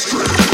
History.